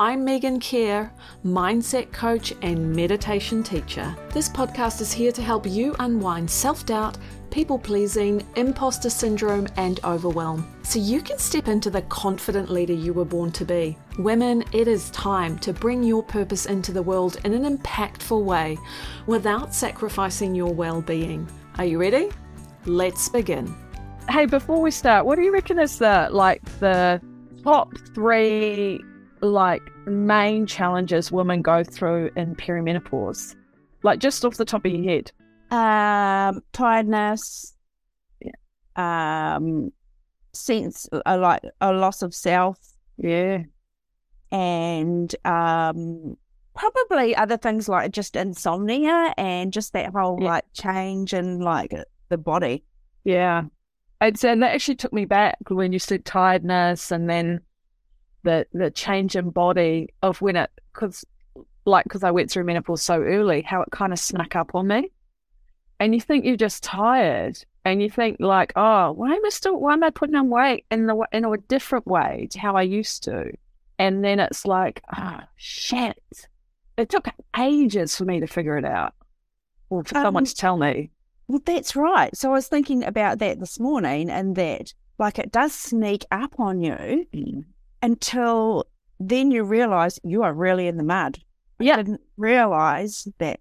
I'm Megan Kerr, mindset coach and meditation teacher. This podcast is here to help you unwind self doubt, people pleasing, imposter syndrome, and overwhelm so you can step into the confident leader you were born to be. Women, it is time to bring your purpose into the world in an impactful way without sacrificing your well being. Are you ready? Let's begin. Hey, before we start, what do you reckon is the like the top three like main challenges women go through in perimenopause? Like just off the top of your head. Um, tiredness, um, sense uh, like a loss of self, Yeah. and um, probably other things like just insomnia and just that whole Yeah. like change in like the body. Yeah. And so that actually took me back when you said tiredness and then the the change in body of when it because like because I went through menopause so early, how it kind of snuck up on me. And you think you're just tired, and you think like, oh, why am I still? Why am I putting on weight in the in a different way to how I used to? And then it's like, ah, shit. It took ages for me to figure it out, or for someone Um, to tell me. Well, that's right. So I was thinking about that this morning, and that like it does sneak up on you until then you realize you are really in the mud. Yeah. I didn't realize that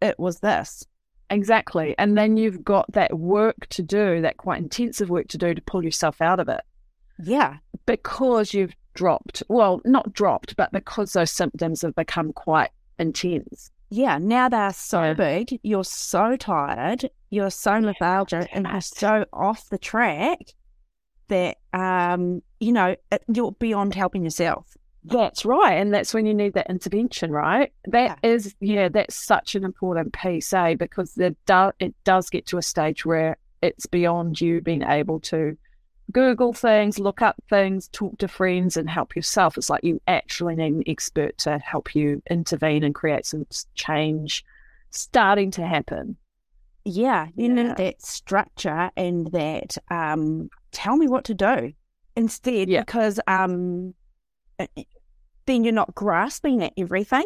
it was this. Exactly. And then you've got that work to do, that quite intensive work to do to pull yourself out of it Yeah. because you've dropped, well, not dropped, but because those symptoms have become quite intense. Yeah. Now they're so Yeah. big. You're so tired. You're so lethargic and are so off the track that, um, you know, you're beyond helping yourself. That's right. And that's when you need that intervention, right? That is, yeah, that's such an important piece, eh? Because it, do, it does get to a stage where it's beyond you being able to Google things, look up things, talk to friends, and help yourself. It's like you actually need an expert to help you intervene and create some change starting to happen. Yeah. You Yeah. need that structure and that, um, tell me what to do instead Yeah. because, um, then you're not grasping at everything.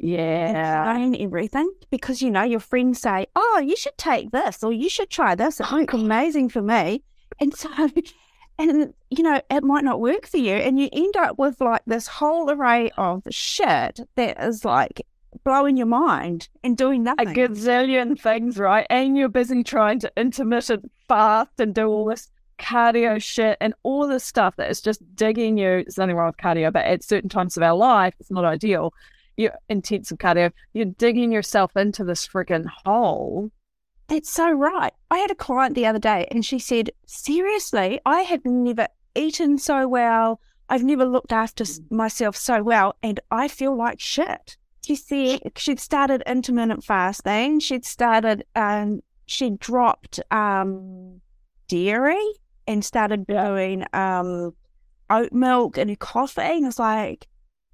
Yeah. trying everything because you know your friends say, "Oh, you should take this or you should try this. It's looks amazing for me." And so, and you know, it might not work for you, and you end up with like this whole array of shit that is like blowing your mind and doing nothing. A gazillion things, right? And you're busy trying to intermittent fast and do all this cardio shit and all this stuff that is just digging you. There's nothing wrong with cardio, but at certain times of our life, it's not ideal. You're intensive cardio. You're digging yourself into this freaking hole. That's so right. I had a client the other day, and she said, "Seriously, I have never eaten so well. I've never looked after myself so well, and I feel like shit." She said she'd started intermittent fasting. She'd started, um, she dropped um, dairy and started doing um, oat milk and coffee. And I was like,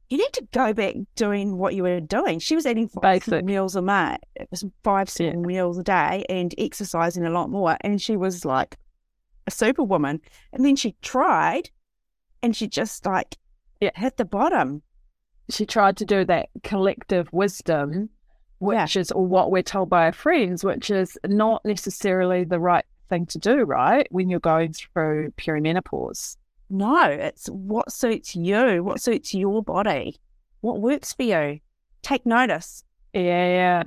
you need to go back doing what you were doing. She was eating five Basic. meals a day. It was five, seven meals a day and exercising a lot more. And she was like a superwoman. And then she tried and she just like Yeah. hit the bottom. She tried to do that collective wisdom, Yeah. which is or what we're told by our friends, which is not necessarily the right thing to do, right? When you're going through perimenopause. No, it's what suits you, what suits your body, what works for you. Take notice. Yeah, yeah.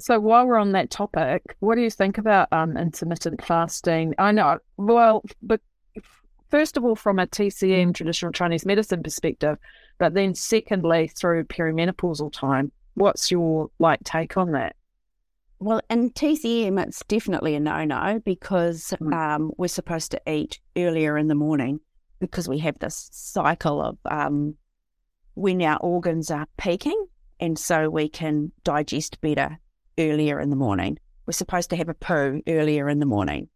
So while we're on that topic, what do you think about um, intermittent fasting? I know, well, but first of all, from a TCM, traditional Chinese medicine perspective, but then secondly, through perimenopausal time, what's your like take on that? Well, in TCM, it's definitely a no no because Mm. um, we're supposed to eat earlier in the morning because we have this cycle of um, when our organs are peaking, and so we can digest better earlier in the morning. We're supposed to have a poo earlier in the morning.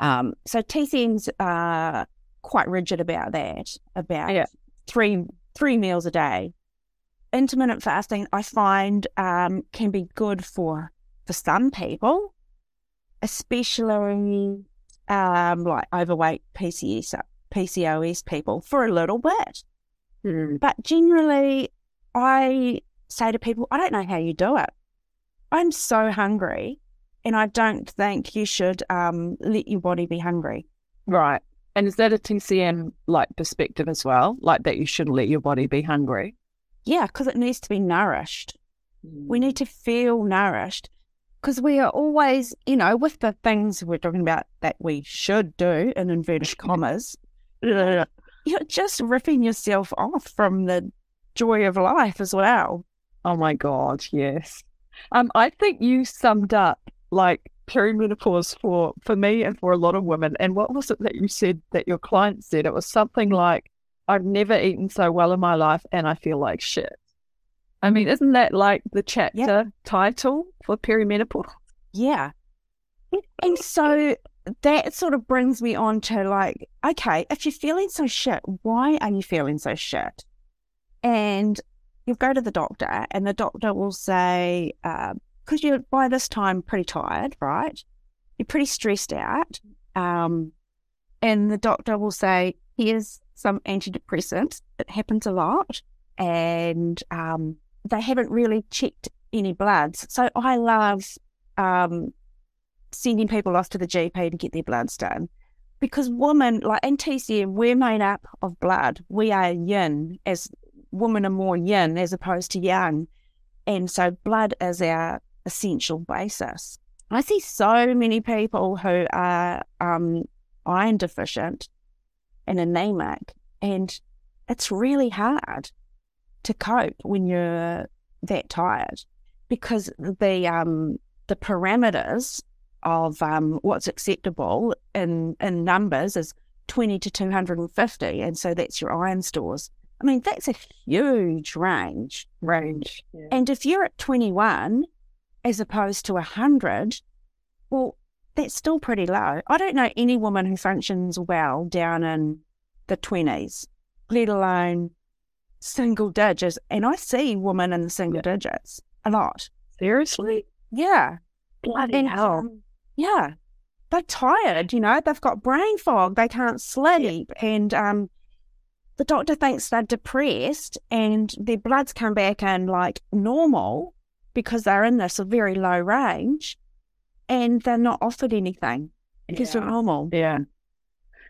Um, so TCM's are quite rigid about that, about Yeah. three three meals a day. Intermittent fasting, I find, um, can be good for for some people, especially um, like overweight PCS, PCOS people, for a little bit. Mm. But generally, I say to people, I don't know how you do it. I'm so hungry, and I don't think you should um, let your body be hungry. Right. And is that a TCM like perspective as well? Like that you shouldn't let your body be hungry? Yeah, because it needs to be nourished. We need to feel nourished because we are always, you know, with the things we're talking about that we should do in inverted commas, you're just ripping yourself off from the joy of life as well. Oh my God, yes. Um, I think you summed up like perimenopause for for me and for a lot of women. And what was it that you said that your client said? It was something like, "I've never eaten so well in my life, and I feel like shit." I mean, isn't that like the chapter title for perimenopause? Yeah. And so that sort of brings me on to like, okay, if you're feeling so shit, why are you feeling so shit? And you go to the doctor, and the doctor will say, because you're by this time pretty tired, right? You're pretty stressed out. Um, and the doctor will say, here's some antidepressants. It happens a lot. And um, they haven't really checked any bloods. So I love um, sending people off to the GP to get their bloods done. Because women, like in TCM, we're made up of blood. We are yin, as women are more yin as opposed to yang. And so blood is our essential basis. I see so many people who are um, iron deficient and anemic, and it's really hard to cope when you're that tired because the um, the parameters of um, what's acceptable in in numbers is 20 to 250 and so that's your iron stores i mean that's a huge range Range. Yeah. and if you're at 21 as opposed to 100 well that's still pretty low i don't know any woman who functions well down in the 20s let alone single digits and i see women in the single Yeah. digits a lot Seriously? yeah Bloody and, hell. um, yeah, they're tired. You know, they've got brain fog. They can't sleep, and um, the doctor thinks they're depressed, and their bloods come back in like normal because they're in this very low range, and they're not offered anything because they're normal. Yeah.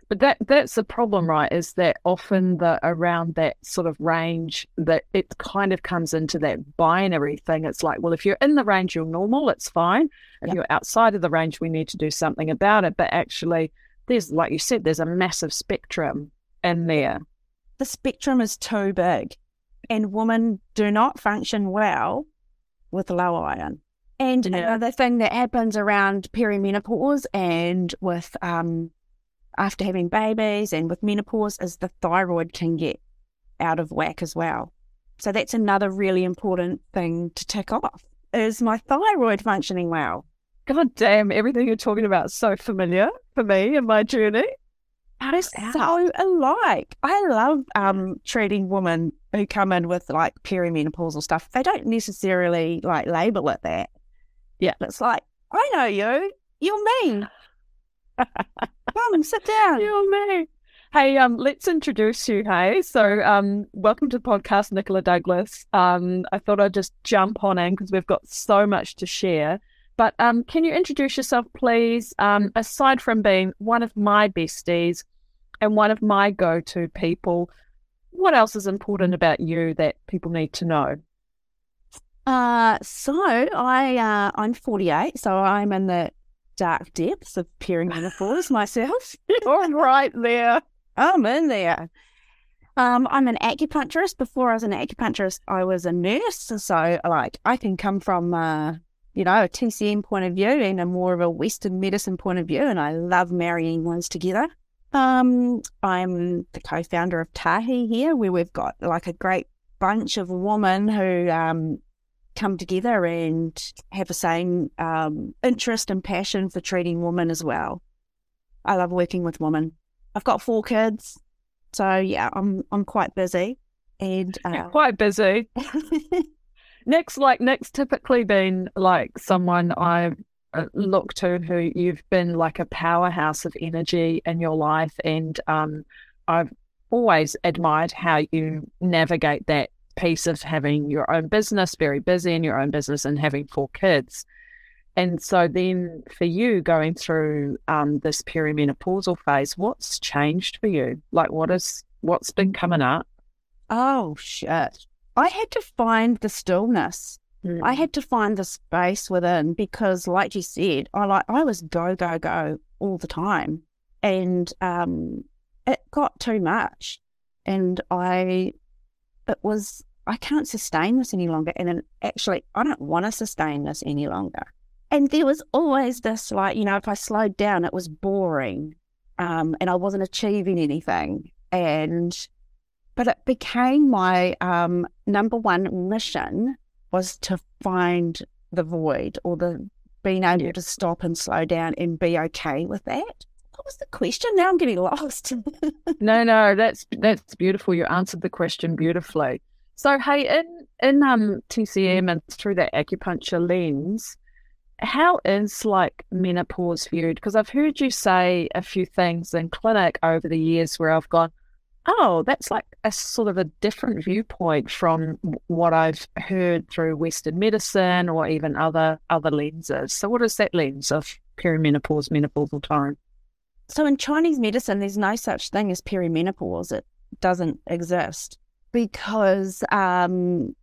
But that that's the problem, right? Is that often the around that sort of range that it kind of comes into that binary thing. It's like, well, if you're in the range, you're normal, it's fine. If Yep. you're outside of the range, we need to do something about it. But actually, there's like you said, there's a massive spectrum in there. The spectrum is too big, and women do not function well with low iron. And Yeah. another thing that happens around perimenopause and with um, after having babies and with menopause is the thyroid can get out of whack as well. So that's another really important thing to tick off. Is my thyroid functioning well? God damn, everything you're talking about is so familiar for me in my journey. That is so alike. I love um, treating women who come in with like perimenopausal stuff. They don't necessarily like label it that. Yeah. It's like, I know you. You're me. Come, sit down. You me. Hey, um, let's introduce you. Hey, so um, welcome to the podcast, Nicola Douglas. Um, I thought I'd just jump on in because we've got so much to share. But um, can you introduce yourself, please? Um, aside from being one of my besties and one of my go-to people, what else is important about you that people need to know? Uh, so I uh, I'm 48, so I'm in the dark depths of perimenopause myself. All right, there. I'm in there. Um, I'm an acupuncturist. Before I was an acupuncturist, I was a nurse. So, like, I can come from, uh, you know, a TCM point of view and a more of a Western medicine point of view, and I love marrying ones together. Um, I'm the co-founder of Tahi here, where we've got like a great bunch of women who um, come together and have the same um, interest and passion for treating women as well. I love working with women. I've got four kids, so yeah, I'm I'm quite busy, and uh, quite busy. Nic's like Nic's typically been like someone I've uh, looked to who you've been like a powerhouse of energy in your life, and um, I've always admired how you navigate that piece of having your own business, very busy in your own business, and having four kids. And so then for you going through um, this perimenopausal phase, what's changed for you? Like what is what's been coming up? Oh shit. I had to find the stillness. Mm. I had to find the space within because like you said, I like I was go, go, go all the time. And um it got too much. And I it was I can't sustain this any longer. And actually I don't want to sustain this any longer. And there was always this, like, you know, if I slowed down, it was boring um, and I wasn't achieving anything. And, but it became my um, number one mission was to find the void or the being able yeah. to stop and slow down and be okay with that. What was the question? Now I'm getting lost. no, no, that's that's beautiful. You answered the question beautifully. So, hey, in in um, TCM and through that acupuncture lens, how is like menopause viewed? Because I've heard you say a few things in clinic over the years where I've gone, oh, that's like a sort of a different viewpoint from what I've heard through Western medicine or even other other lenses. So, what is that lens of perimenopause, menopausal time? So, in Chinese medicine, there's no such thing as perimenopause. It doesn't exist because um,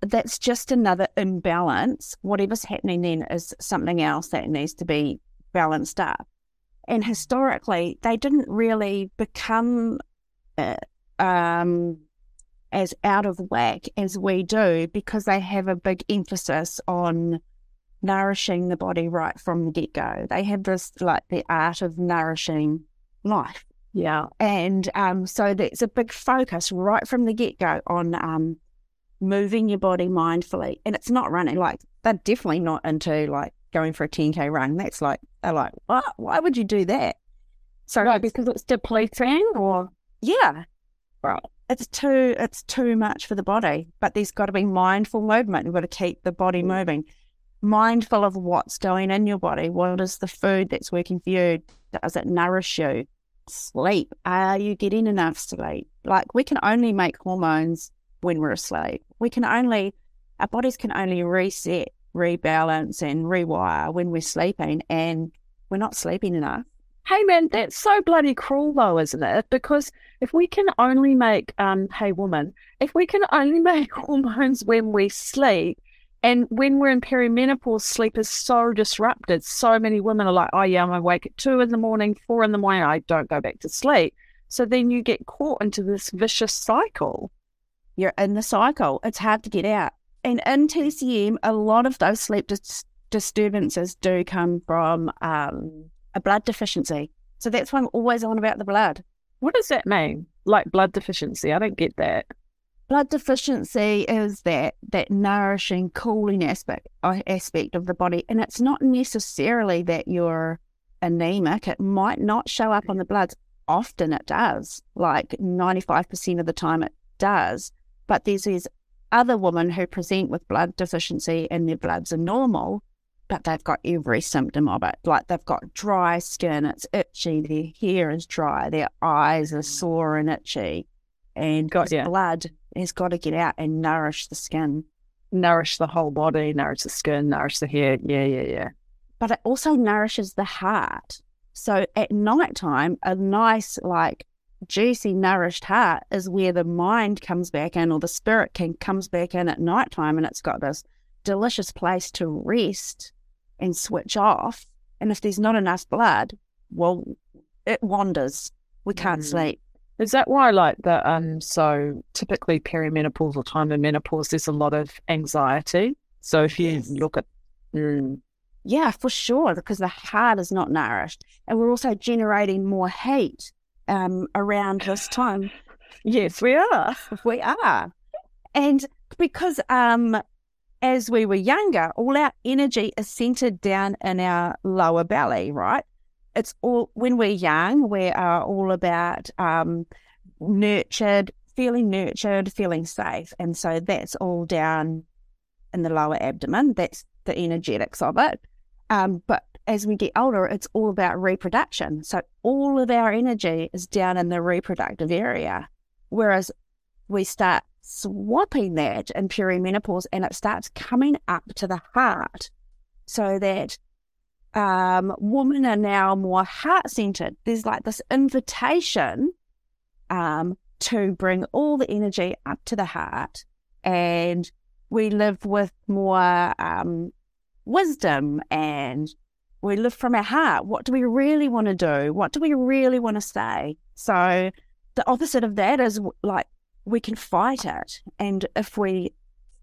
that's just another imbalance. Whatever's happening then is something else that needs to be balanced up. And historically, they didn't really become uh, um, as out of whack as we do because they have a big emphasis on nourishing the body right from the get go. They have this like the art of nourishing life. Yeah. And um, so there's a big focus right from the get go on um, moving your body mindfully. And it's not running. Like they're definitely not into like going for a 10k run. That's like they're like, what? Why would you do that? So because it's depleting, or yeah, right. It's too it's too much for the body. But there's got to be mindful movement. You've got to keep the body mm. moving, mindful of what's going in your body. What is the food that's working for you? Does it nourish you? Sleep. Are you getting enough sleep? Like we can only make hormones when we're asleep. We can only, our bodies can only reset, rebalance, and rewire when we're sleeping, and we're not sleeping enough. Hey man, that's so bloody cruel though, isn't it? Because if we can only make, um, hey woman, if we can only make hormones when we sleep, and when we're in perimenopause, sleep is so disrupted. So many women are like, oh yeah, I'm awake at two in the morning, four in the morning, I don't go back to sleep. So then you get caught into this vicious cycle you're in the cycle. It's hard to get out. And in TCM, a lot of those sleep dis- disturbances do come from um, a blood deficiency. So that's why I'm always on about the blood. What does that mean? Like blood deficiency? I don't get that. Blood deficiency is that that nourishing, cooling aspect uh, aspect of the body, and it's not necessarily that you're anemic. It might not show up on the bloods. Often it does. Like ninety five percent of the time, it does. But there's these other women who present with blood deficiency and their bloods are normal, but they've got every symptom of it. Like they've got dry skin, it's itchy, their hair is dry, their eyes are sore and itchy. And got, yeah. blood has got to get out and nourish the skin. Nourish the whole body, nourish the skin, nourish the hair. Yeah, yeah, yeah. But it also nourishes the heart. So at night time, a nice, like, juicy, nourished heart is where the mind comes back in or the spirit can comes back in at night time and it's got this delicious place to rest and switch off. And if there's not enough blood, well, it wanders. We can't mm. sleep. Is that why, like the um, so typically perimenopausal time and menopause, there's a lot of anxiety. So if you yes. look at, mm. yeah, for sure, because the heart is not nourished, and we're also generating more heat um, around this time. Yes, we are. We are. And because um, as we were younger, all our energy is centered down in our lower belly, right? It's all when we're young, we are all about um, nurtured, feeling nurtured, feeling safe. And so that's all down in the lower abdomen. That's the energetics of it. Um, but as we get older, it's all about reproduction. So all of our energy is down in the reproductive area. whereas we start swapping that in perimenopause and it starts coming up to the heart so that um, women are now more heart centered. There's like this invitation um, to bring all the energy up to the heart, and we live with more um, wisdom and we live from our heart. What do we really want to do? What do we really want to say? So, the opposite of that is like we can fight it. And if we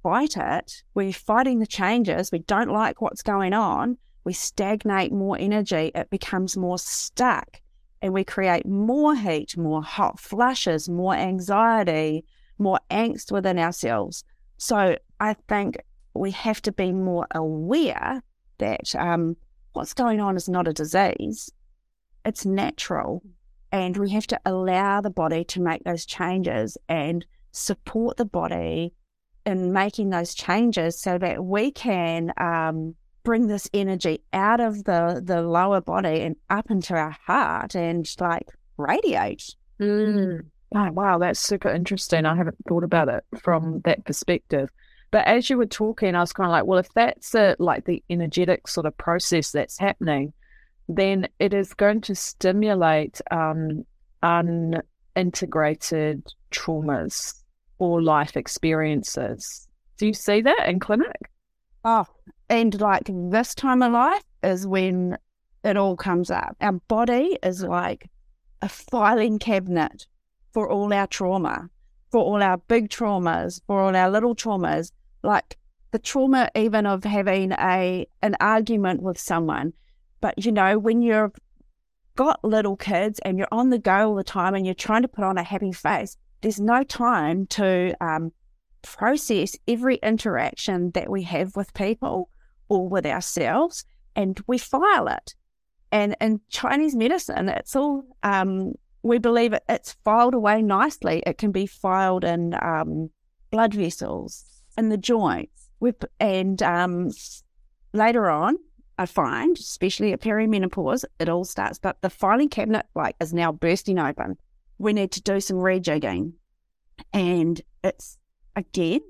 fight it, we're fighting the changes, we don't like what's going on, we stagnate more energy, it becomes more stuck, and we create more heat, more hot flushes, more anxiety, more angst within ourselves. So I think we have to be more aware that um, what's going on is not a disease, it's natural. And we have to allow the body to make those changes and support the body in making those changes so that we can um, bring this energy out of the the lower body and up into our heart and like radiate. Mm. Oh, wow, that's super interesting. I haven't thought about it from that perspective. But as you were talking, I was kind of like, well, if that's a, like the energetic sort of process that's happening, then it is going to stimulate um, unintegrated traumas or life experiences. Do you see that in clinic? Oh, and like this time of life is when it all comes up. Our body is like a filing cabinet for all our trauma, for all our big traumas, for all our little traumas. Like the trauma, even of having a an argument with someone. But you know, when you've got little kids and you're on the go all the time and you're trying to put on a happy face, there's no time to um, process every interaction that we have with people or with ourselves, and we file it. And in Chinese medicine, it's all um, we believe it, it's filed away nicely. It can be filed in um, blood vessels, in the joints, and um, later on, I find, especially at perimenopause, it all starts. But the filing cabinet like is now bursting open. We need to do some rejigging, and it's again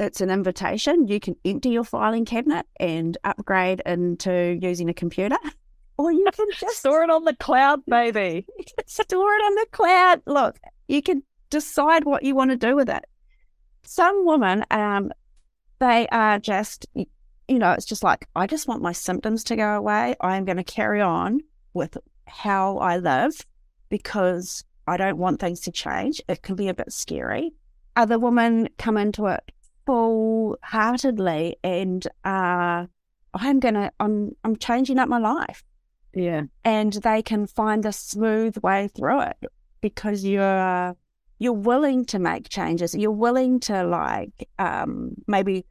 it's an invitation. You can empty your filing cabinet and upgrade into using a computer, or you can just store it on the cloud, baby. store it on the cloud. Look, you can decide what you want to do with it. Some women, um, they are just, you know, it's just like, I just want my symptoms to go away. I am going to carry on with how I live because I don't want things to change. It can be a bit scary. Other women come into it full heartedly and uh, I'm gonna I'm I'm changing up my life. Yeah. And they can find a smooth way through it because you're you're willing to make changes. You're willing to like um, maybe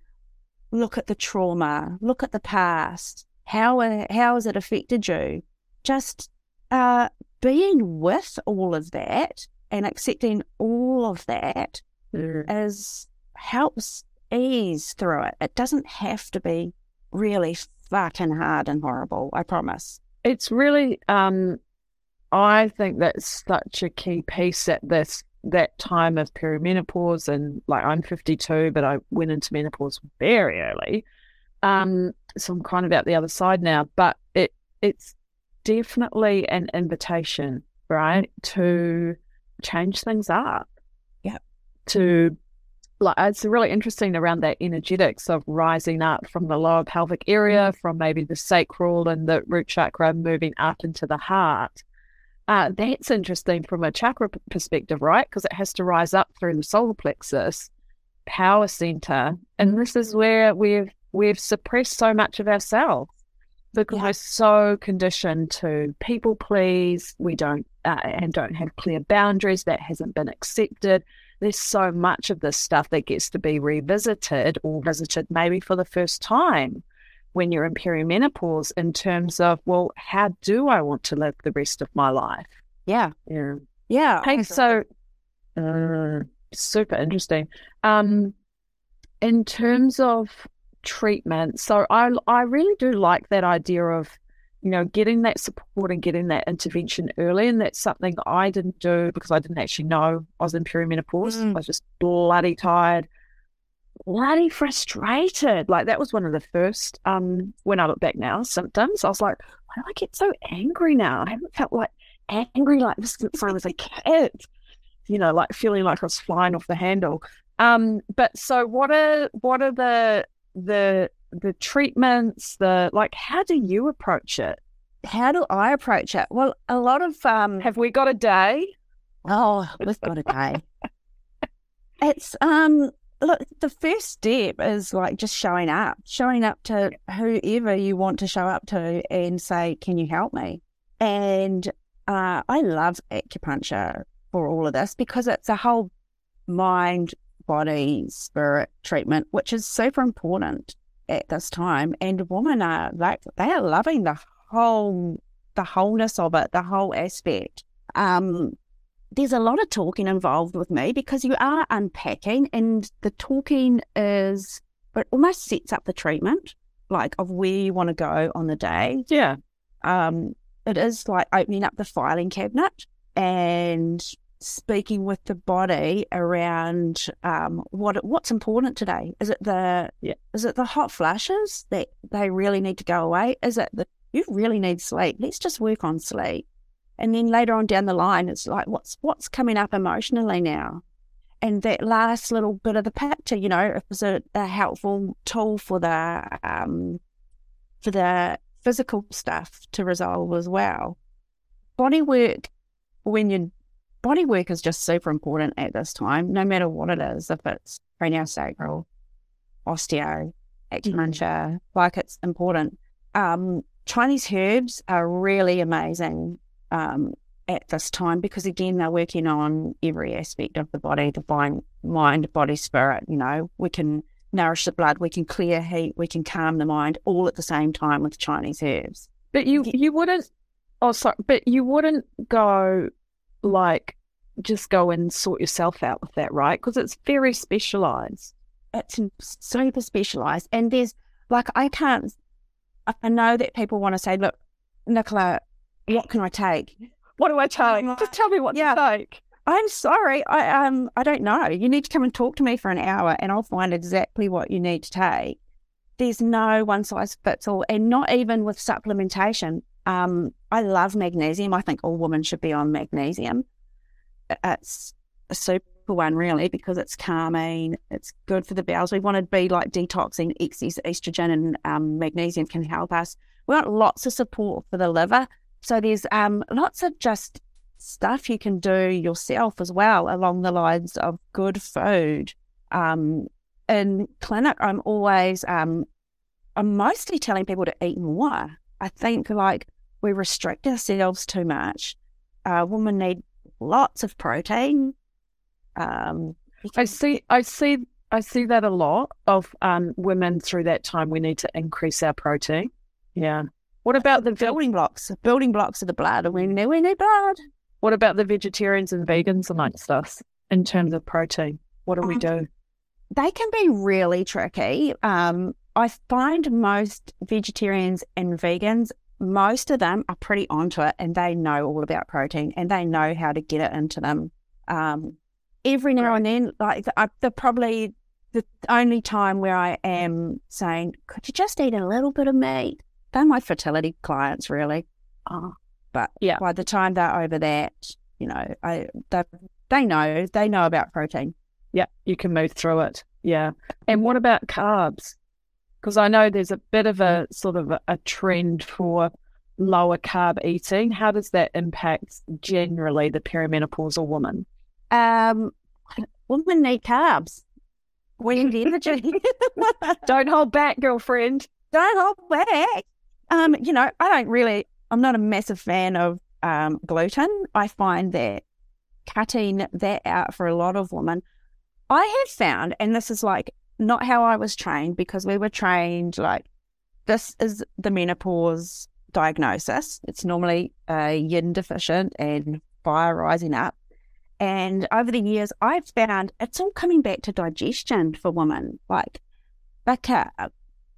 look at the trauma, look at the past. How how has it affected you? Just uh, being with all of that and accepting all of that mm. is helps ease through it. It doesn't have to be really fucking hard and horrible. I promise. It's really, um, I think that's such a key piece at this that time of perimenopause, and like I'm 52, but I went into menopause very early. Um, so I'm kind of out the other side now, but it it's definitely an invitation, right, to change things up. To like it's really interesting around that energetics of rising up from the lower pelvic area, mm. from maybe the sacral and the root chakra moving up into the heart. Uh, that's interesting from a chakra perspective, right? Because it has to rise up through the solar plexus, power center, and this is where we've we've suppressed so much of ourselves because yeah. we're so conditioned to people please. We don't uh, and don't have clear boundaries. That hasn't been accepted there's so much of this stuff that gets to be revisited or visited maybe for the first time when you're in perimenopause in terms of, well, how do I want to live the rest of my life? Yeah. Yeah. Yeah. Hey, so uh, super interesting. Um, in terms of treatment, so I I really do like that idea of you know, getting that support and getting that intervention early. And that's something I didn't do because I didn't actually know I was in perimenopause. Mm. I was just bloody tired, bloody frustrated. Like that was one of the first, um, when I look back now, symptoms. I was like, why do I get so angry now? I haven't felt like angry like this since I was a kid. You know, like feeling like I was flying off the handle. Um, but so what are what are the the the treatments, the like how do you approach it? How do I approach it? Well, a lot of um Have we got a day? oh, we've got a day. it's um look, the first step is like just showing up, showing up to whoever you want to show up to and say, Can you help me? And uh, I love acupuncture for all of this because it's a whole mind, body, spirit treatment, which is super important at this time. And women are like they are loving the whole the wholeness of it, the whole aspect. Um, there's a lot of talking involved with me because you are unpacking, and the talking is it almost sets up the treatment, like of where you want to go on the day. Yeah. Um, it is like opening up the filing cabinet and speaking with the body around um, what what's important today. Is it the Yeah. is it the hot flashes that they really need to go away? Is it the you really need sleep? Let's just work on sleep. And then later on down the line, it's like what's what's coming up emotionally now, and that last little bit of the picture, you know, if it's a, a helpful tool for the um, for the physical stuff to resolve as well. Body work, when you body work is just super important at this time, no matter what it is, if it's craniosacral, osteo, acupuncture, like it's important. Um, Chinese herbs are really amazing um, at this time because again they're working on every aspect of the body, the mind, mind, body, spirit. You know, we can nourish the blood, we can clear heat, we can calm the mind, all at the same time with Chinese herbs. But you you wouldn't oh sorry, but you wouldn't go like just go and sort yourself out with that, right? Because it's very specialized. It's super specialized, and there's like I can't. I know that people want to say, "Look, Nicola, what can I take?" What do I take? Just tell me what Yeah. to take. I'm sorry, I um I don't know. You need to come and talk to me for an hour, and I'll find exactly what you need to take. There's no one size fits all, and not even with supplementation. Um, I love magnesium. I think all women should be on magnesium. It's a super one, really, because it's calming. It's good for the bowels. We want to be like detoxing excess estrogen, and um, magnesium can help us. We want lots of support for the liver. So there's um lots of just stuff you can do yourself as well along the lines of good food. Um, in clinic, I'm always um, I'm mostly telling people to eat more. I think like we restrict ourselves too much. Uh, women need lots of protein. Um, I see I see I see that a lot of um women through that time we need to increase our protein. Yeah. What about the building blocks, building blocks of the blood. And we need, we need blood. what about the vegetarians and vegans amongst us in terms of protein? What do we Um, do? they can be really tricky. Um, I find most vegetarians and vegans, most of them are pretty onto it and they know all about protein and they know how to get it into them. Um, every now and then, like I, the probably the only time where I am saying, could you just eat a little bit of meat? They're my fertility clients, really. Oh, But Yeah. by the time they're over that, you know, I they, they know they know about protein. yeah, you can move through it. Yeah. And what about carbs? Because I know there's a bit of a sort of a, a trend for lower carb eating. How does that impact generally the perimenopausal woman? Um, women need carbs. We need energy. Don't hold back, girlfriend. Don't hold back. Um, you know, I don't really. I'm not a massive fan of um, gluten. I find that cutting that out for a lot of women, I have found, and this is like not how I was trained because we were trained like this is the menopause diagnosis. It's normally uh, yin deficient and fire rising up. And over the years, I've found it's all coming back to digestion for women. Like, they're,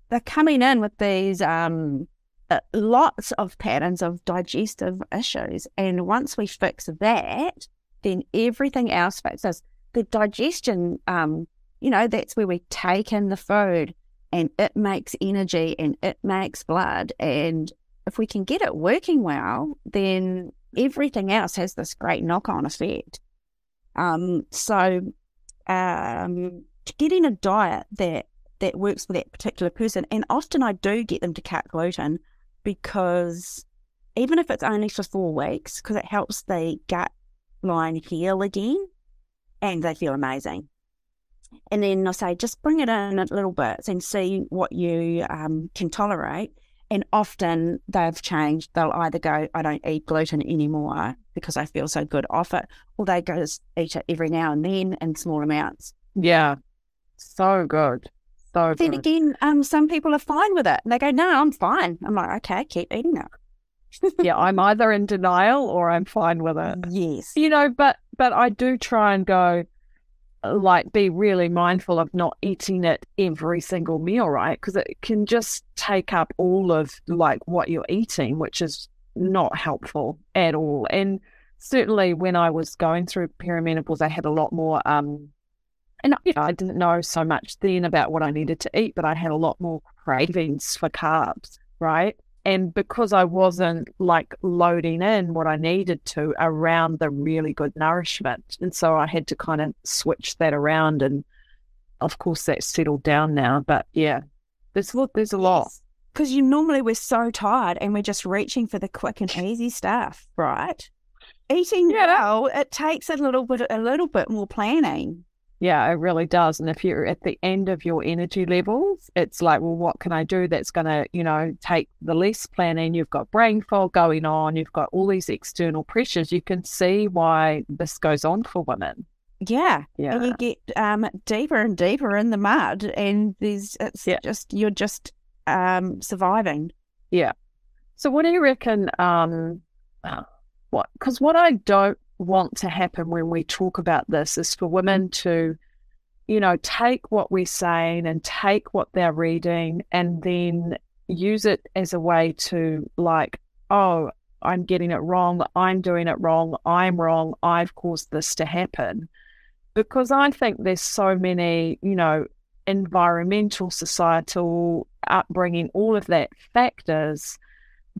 they're coming in with these um, uh, lots of patterns of digestive issues. And once we fix that, then everything else fixes. The digestion, um, you know, that's where we take in the food and it makes energy and it makes blood. And if we can get it working well, then everything else has this great knock on effect. Um, so, um, getting a diet that that works for that particular person, and often I do get them to cut gluten because even if it's only for four weeks, because it helps the gut line heal again, and they feel amazing. And then I say, just bring it in a little bit and see what you um, can tolerate. And often they've changed. They'll either go, I don't eat gluten anymore because I feel so good off it, or they go just eat it every now and then in small amounts. Yeah. So good. So then good. again, um, some people are fine with it. And they go, no, I'm fine. I'm like, okay, keep eating it. yeah, I'm either in denial or I'm fine with it. Yes. You know, but but I do try and go like be really mindful of not eating it every single meal, right? Because it can just take up all of like what you're eating, which is not helpful at all. And certainly when I was going through perimenopause, I had a lot more um and you know, I didn't know so much then about what I needed to eat, but I had a lot more cravings for carbs, right? And because I wasn't like loading in what I needed to around the really good nourishment. And so I had to kind of switch that around. And of course, that's settled down now. But yeah, there's, there's a lot. Because you normally we're so tired and we're just reaching for the quick and easy stuff, right? Eating yeah. well, it takes a little bit, a little bit more planning. Yeah, it really does. And if you're at the end of your energy levels, it's like, well, what can I do that's going to, you know, take the least planning? You've got brain fog going on, you've got all these external pressures. You can see why this goes on for women. Yeah. Yeah. And you get um, deeper and deeper in the mud, and there's, it's yeah. just, you're just um, surviving. Yeah. So, what do you reckon? Um, what? Because what I don't want to happen when we talk about this is for women to, you know, take what we're saying and take what they're reading and then use it as a way to, like, oh, I'm getting it wrong. I'm doing it wrong. I'm wrong. I've caused this to happen. Because I think there's so many, you know, environmental, societal, upbringing, all of that factors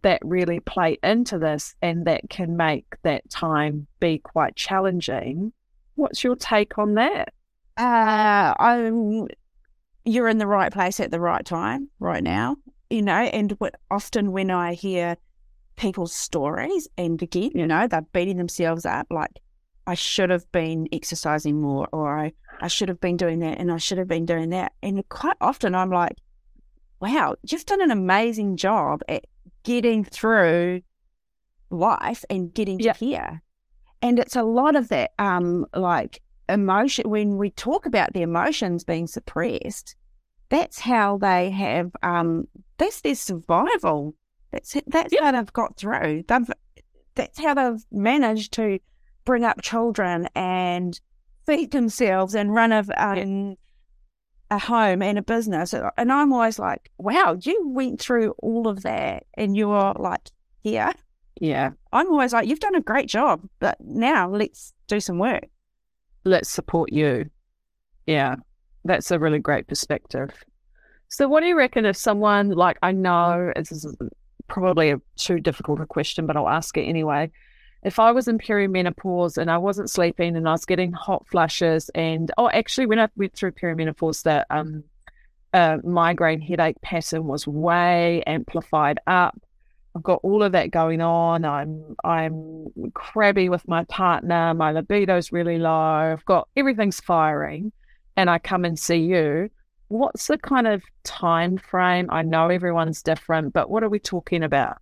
that really play into this and that can make that time be quite challenging. What's your take on that? Uh, I'm, you're in the right place at the right time right now, you know, and often when I hear people's stories, and again, you know, they're beating themselves up like, I should have been exercising more, or I, I should have been doing that, and I should have been doing that. And quite often I'm like, wow, you've done an amazing job at getting through life and getting here. And it's a lot of that, um, like emotion. When we talk about the emotions being suppressed, that's how they have. Um, that's their survival. That's that's yep. how they've got through. They've that's how they've managed to bring up children and feed themselves and run a um, a home and a business. Uh, and I'm always like, wow, you went through all of that and you're like here. Yeah. I'm always like, you've done a great job, but now let's do some work. Let's support you. Yeah. That's a really great perspective. So, what do you reckon if someone, like, I know this is probably a too difficult a question, but I'll ask it anyway if I was in perimenopause and I wasn't sleeping and I was getting hot flushes and oh actually when I went through perimenopause that um uh, migraine headache pattern was way amplified up. I've got all of that going on. I'm I'm crabby with my partner. My libido's really low. I've got everything's firing, and I come and see you. What's the kind of time frame? I know everyone's different, but what are we talking about?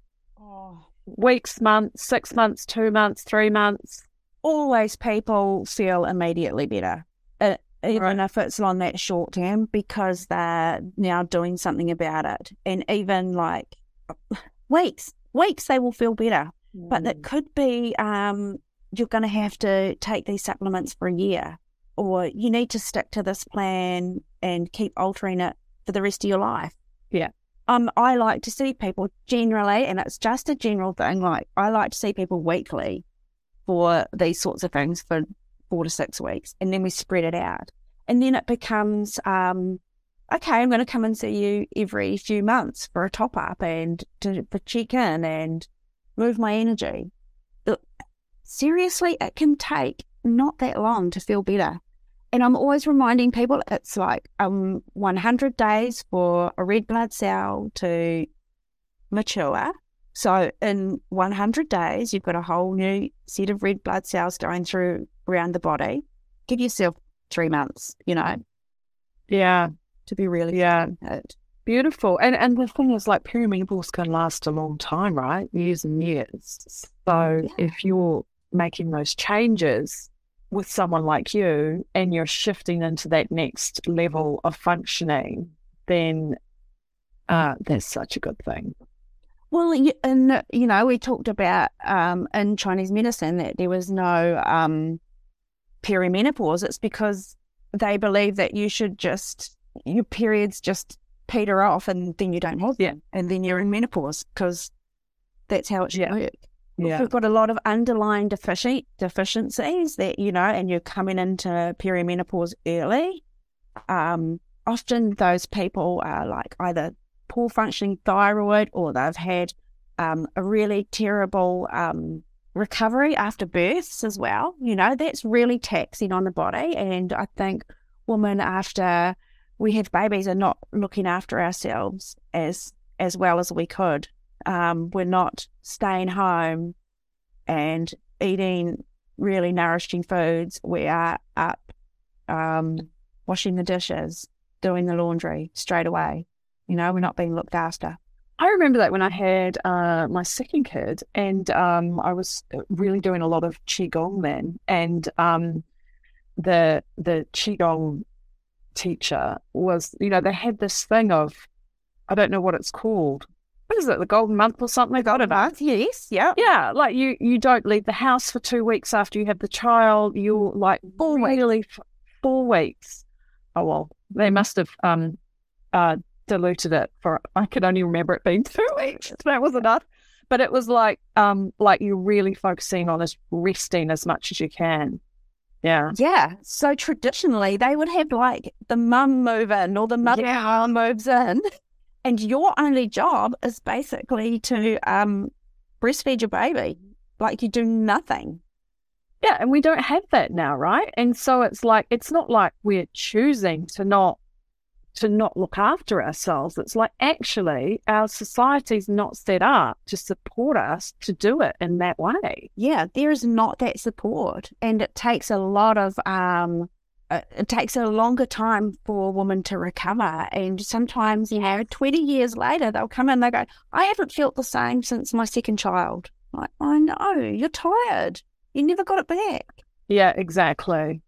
Weeks, months, six months, two months, three months? Always people feel immediately better, uh, even right. if it's on that short term, because they're now doing something about it. And even like weeks, weeks, they will feel better. Mm. But it hmm. could be um, you're going to have to take these supplements for a year, or you need to stick to this plan and keep altering it for the rest of your life. Yeah. Um, I like to see people generally, and it's just a general thing. Like I like to see people weekly for these sorts of things for four to six weeks, and then we spread it out, and then it becomes um, okay. I'm going to come and see you every few months for a top up and to for check in and move my energy. Seriously, it can take not that long to feel better. And I'm always reminding people it's like um 100 days for a red blood cell to mature. So in 100 days, you've got a whole new set of red blood cells going through around the body. Give yourself three months, you know. Yeah. To be really yeah. Beautiful. And and the thing is like perimenopause can last a long time, right? Years and years. So yeah. if you're making those changes, with someone like you and you're shifting into that next level of functioning, then uh, that's such a good thing. Well, and you know, we talked about um, in Chinese medicine that there was no um, perimenopause. It's because they believe that you should just your periods just peter off, and then you don't have them, and then you're in menopause because that's how it should yeah. work. Yeah. We've got a lot of underlying defici- deficiencies that, you know, and you're coming into perimenopause early. Um, often those people are like either poor functioning thyroid or they've had um, a really terrible um, recovery after births as well. You know, that's really taxing on the body. And I think women after we have babies are not looking after ourselves as as well as we could um, we're not staying home and eating really nourishing foods. We are up um, washing the dishes, doing the laundry straight away. You know, we're not being looked after. I remember that when I had uh, my second kid, and um, I was really doing a lot of qigong then, and um, the the qigong teacher was, you know, they had this thing of, I don't know what it's called, what is it, the golden month or something? Golden month, yes, yeah. Yeah, like you you don't leave the house for two weeks after you have the child. You're like four really four weeks. Oh well, they must have um uh diluted it for I could only remember it being two weeks. That was enough. But it was like um like you're really focusing on is resting as much as you can. Yeah. Yeah. So traditionally they would have like the mum move in or the mother yeah. moves in and your only job is basically to um, breastfeed your baby. Like you do nothing. Yeah, and we don't have that now, right? And so it's like it's not like we're choosing to not to not look after ourselves. It's like actually our society's not set up to support us to do it in that way. Yeah, there is not that support, and it takes a lot of um, it takes a longer time for a woman to recover. And sometimes, you know, 20 years later, they'll come in, they go, I haven't felt the same since my second child. Like, I know, you're tired. You never got it back. Yeah, exactly.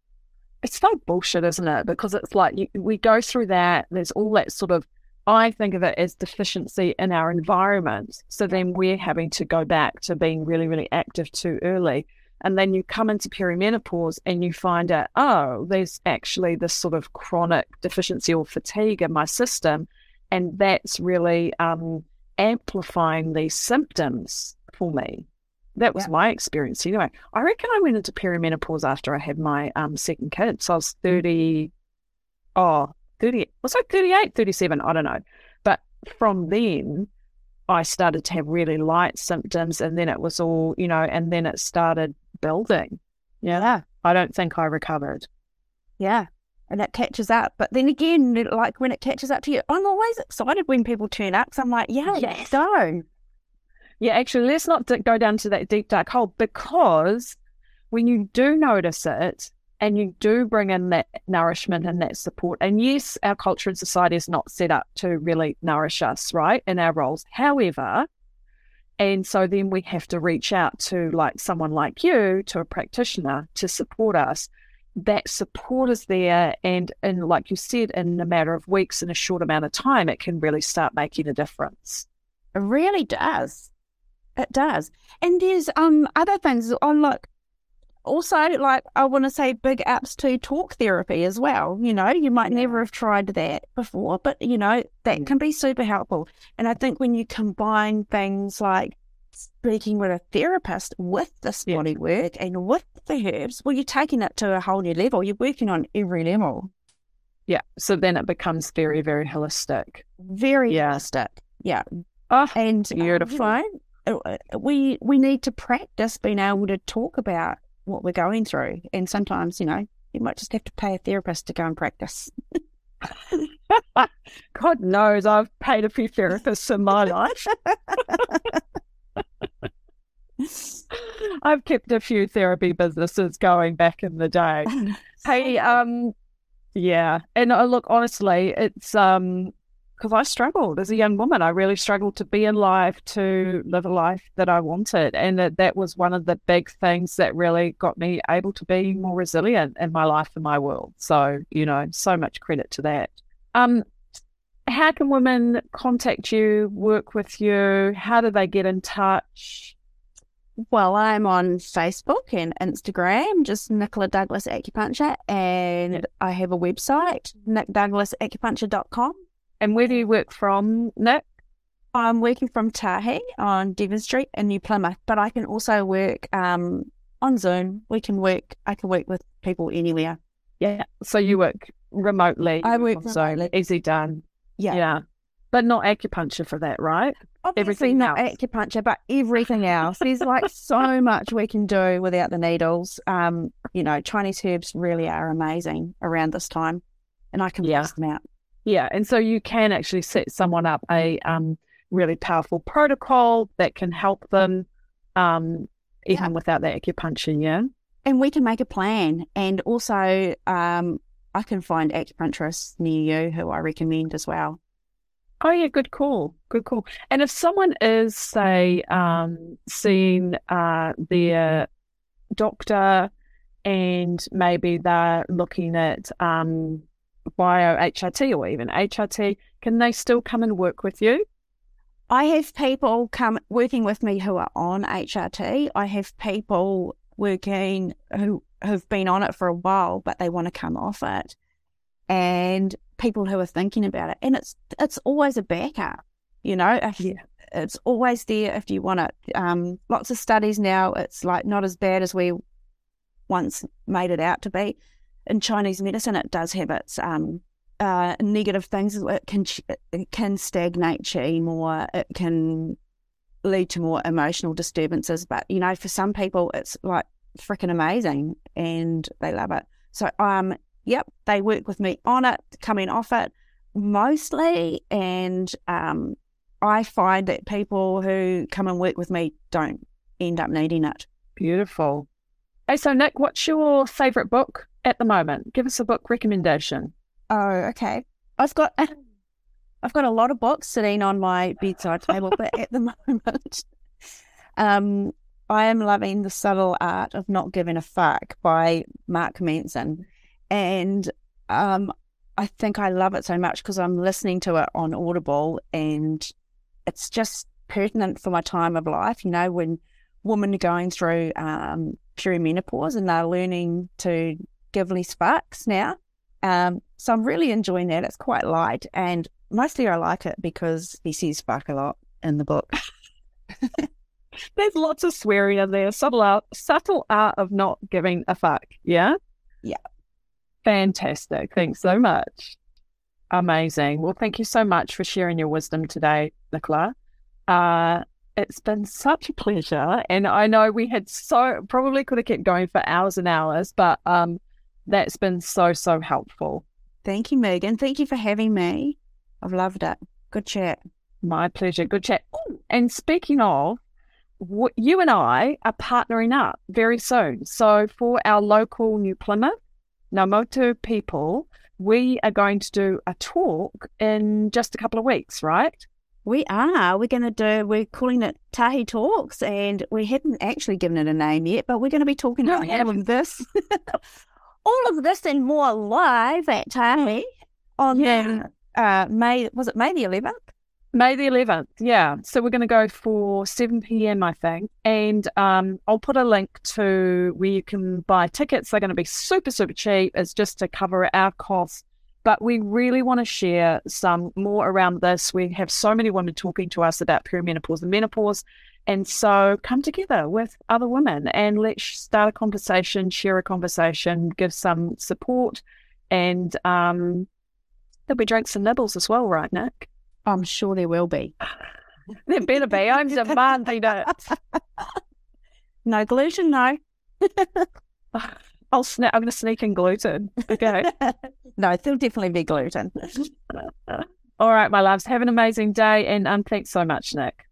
It's so bullshit, isn't it? Because it's like you, we go through that, there's all that sort of, I think of it as deficiency in our environment. So then we're having to go back to being really, really active too early. And then you come into perimenopause and you find out, oh, there's actually this sort of chronic deficiency or fatigue in my system. And that's really um, amplifying these symptoms for me. That was yeah. my experience anyway. I reckon I went into perimenopause after I had my um, second kid. So I was mm. 30, oh, 30, was I 38, 37? I don't know. But from then, I started to have really light symptoms and then it was all, you know, and then it started building. Yeah. I don't think I recovered. Yeah. And it catches up. But then again, like when it catches up to you, I'm always excited when people turn up. So I'm like, yeah, yes. so. Yeah, actually, let's not go down to that deep, dark hole because when you do notice it and you do bring in that nourishment and that support, and yes, our culture and society is not set up to really nourish us, right, in our roles. However, and so then we have to reach out to like someone like you, to a practitioner to support us. That support is there. And, and like you said, in a matter of weeks, in a short amount of time, it can really start making a difference. It really does. It does. And there's um other things. Oh, look, also, like, I want to say big apps to talk therapy as well. You know, you might never have tried that before, but, you know, that Mm. can be super helpful. And I think when you combine things like speaking with a therapist with this Yeah. body work and with the herbs, well, you're taking it to a whole new level. You're working on every level. Yeah. So then it becomes very, very holistic. Very Yeah. realistic. Yeah. Oh, And uh, you beautiful. know, uh, we we need to practice being able to talk about what we're going through. And sometimes, you know, you might just have to pay a therapist to go and practice. God knows I've paid a few therapists in my life. I've kept a few therapy businesses going back in the day. Hey, um, yeah, and uh, look, honestly, it's um, because I struggled as a young woman. I really struggled to be in life, to live a life that I wanted, and that that was one of the big things that really got me able to be more resilient in my life and my world. So, you know, so much credit to that. Um, how can women contact you, work with you? How do they get in touch? Well, I'm on Facebook and Instagram, just Nicola Douglas Acupuncture, and I have a website, nicdouglasacupuncture.com. And where do you work from, Nic? I'm working from Tahi on Devon Street in New Plymouth, but I can also work um, on Zoom. We can work, I can work with people anywhere. Yeah. So you work remotely. I work on Zoom. remotely. Easy done. Yeah. Yeah. But not acupuncture for that, right? Obviously Everything not else. acupuncture, but everything else. There's like so much we can do without the needles. Um, you know, Chinese herbs really are amazing around this time, and I can Yeah. them out. Yeah. And so you can actually set someone up a um, really powerful protocol that can help them um, even Yeah. without the acupuncture. Yeah. and we can make a plan. And also, um, I can find acupuncturists near you who I recommend as well. Oh yeah, good call. Good call. And if someone is, say, um, seeing uh, their doctor and maybe they're looking at um, bio HRT or even HRT, can they still come and work with you? I have people come working with me who are on HRT. I have people working who have been on it for a while, but they want to come off it, and people who are thinking about it. And it's it's always a backup, you know. If, Yeah. It's always there if you want it. Um, lots of studies now. It's like not as bad as we once made it out to be. In Chinese medicine, it does have its um, uh, negative things. It can it can stagnate chi more. It can lead to more emotional disturbances. But you know, for some people, it's like freaking amazing, and they love it. So, um, yep, they work with me on it, coming off it mostly, and um, I find that people who come and work with me don't end up needing it. Beautiful. Hey, so Nic, what's your favorite book at the moment? Give us a book recommendation. Oh, okay. I've got I've got a lot of books sitting on my bedside table, but at the moment, um, I am loving the subtle art of not giving a fuck by Mark Manson, and um, I think I love it so much because I'm listening to it on Audible, and it's just pertinent for my time of life. You know, when women are going through um, perimenopause and they're learning to give less fucks now. Um, so I'm really enjoying that. It's quite light, and mostly I like it because he says fuck a lot in the book. There's lots of swearing in there. Subtle art, subtle art of not giving a fuck. Yeah. Yeah. Fantastic. Thanks so much. Amazing. Well, thank you so much for sharing your wisdom today, Nicola. Uh, it's been such a pleasure, and I know we had so probably could have kept going for hours and hours, but um, that's been so so helpful. Thank you, Megan. Thank you for having me. I've loved it. Good chat. My pleasure. Good chat. And speaking of, w- you and I are partnering up very soon. So for our local New Plymouth Ngāmotu people, we are going to do a talk in just a couple of weeks, right? We are. We're going to do, we're calling it Tahi Talks, and we haven't actually given it a name yet, but we're going to be talking No, about we all of this. all of this and more live at Tahi on Yeah. uh, May, was it May the 11th? May the 11th, yeah. So we're going to go for 7 p.m., I think. And um, I'll put a link to where you can buy tickets. They're going to be super, super cheap. It's just to cover our costs. But we really want to share some more around this. We have so many women talking to us about perimenopause and menopause. And so come together with other women and let's start a conversation, share a conversation, give some support. And um, there'll be drinks and nibbles as well, right, Nic? I'm sure there will be. there better be. I'm demanding it. no gluten, no. I'll sne- I'm going to sneak in gluten. Okay. no, there'll definitely be gluten. All right, my loves. Have an amazing day. And um, thanks so much, Nic.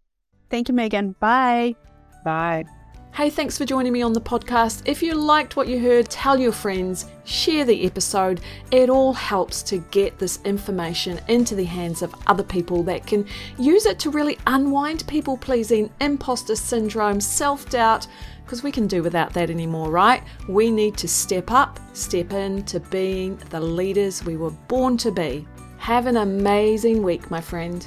Thank you, Megan. Bye. Bye. Hey, thanks for joining me on the podcast. If you liked what you heard, tell your friends, share the episode. It all helps to get this information into the hands of other people that can use it to really unwind people pleasing, imposter syndrome, self doubt, because we can do without that anymore, right? We need to step up, step in to being the leaders we were born to be. Have an amazing week, my friend.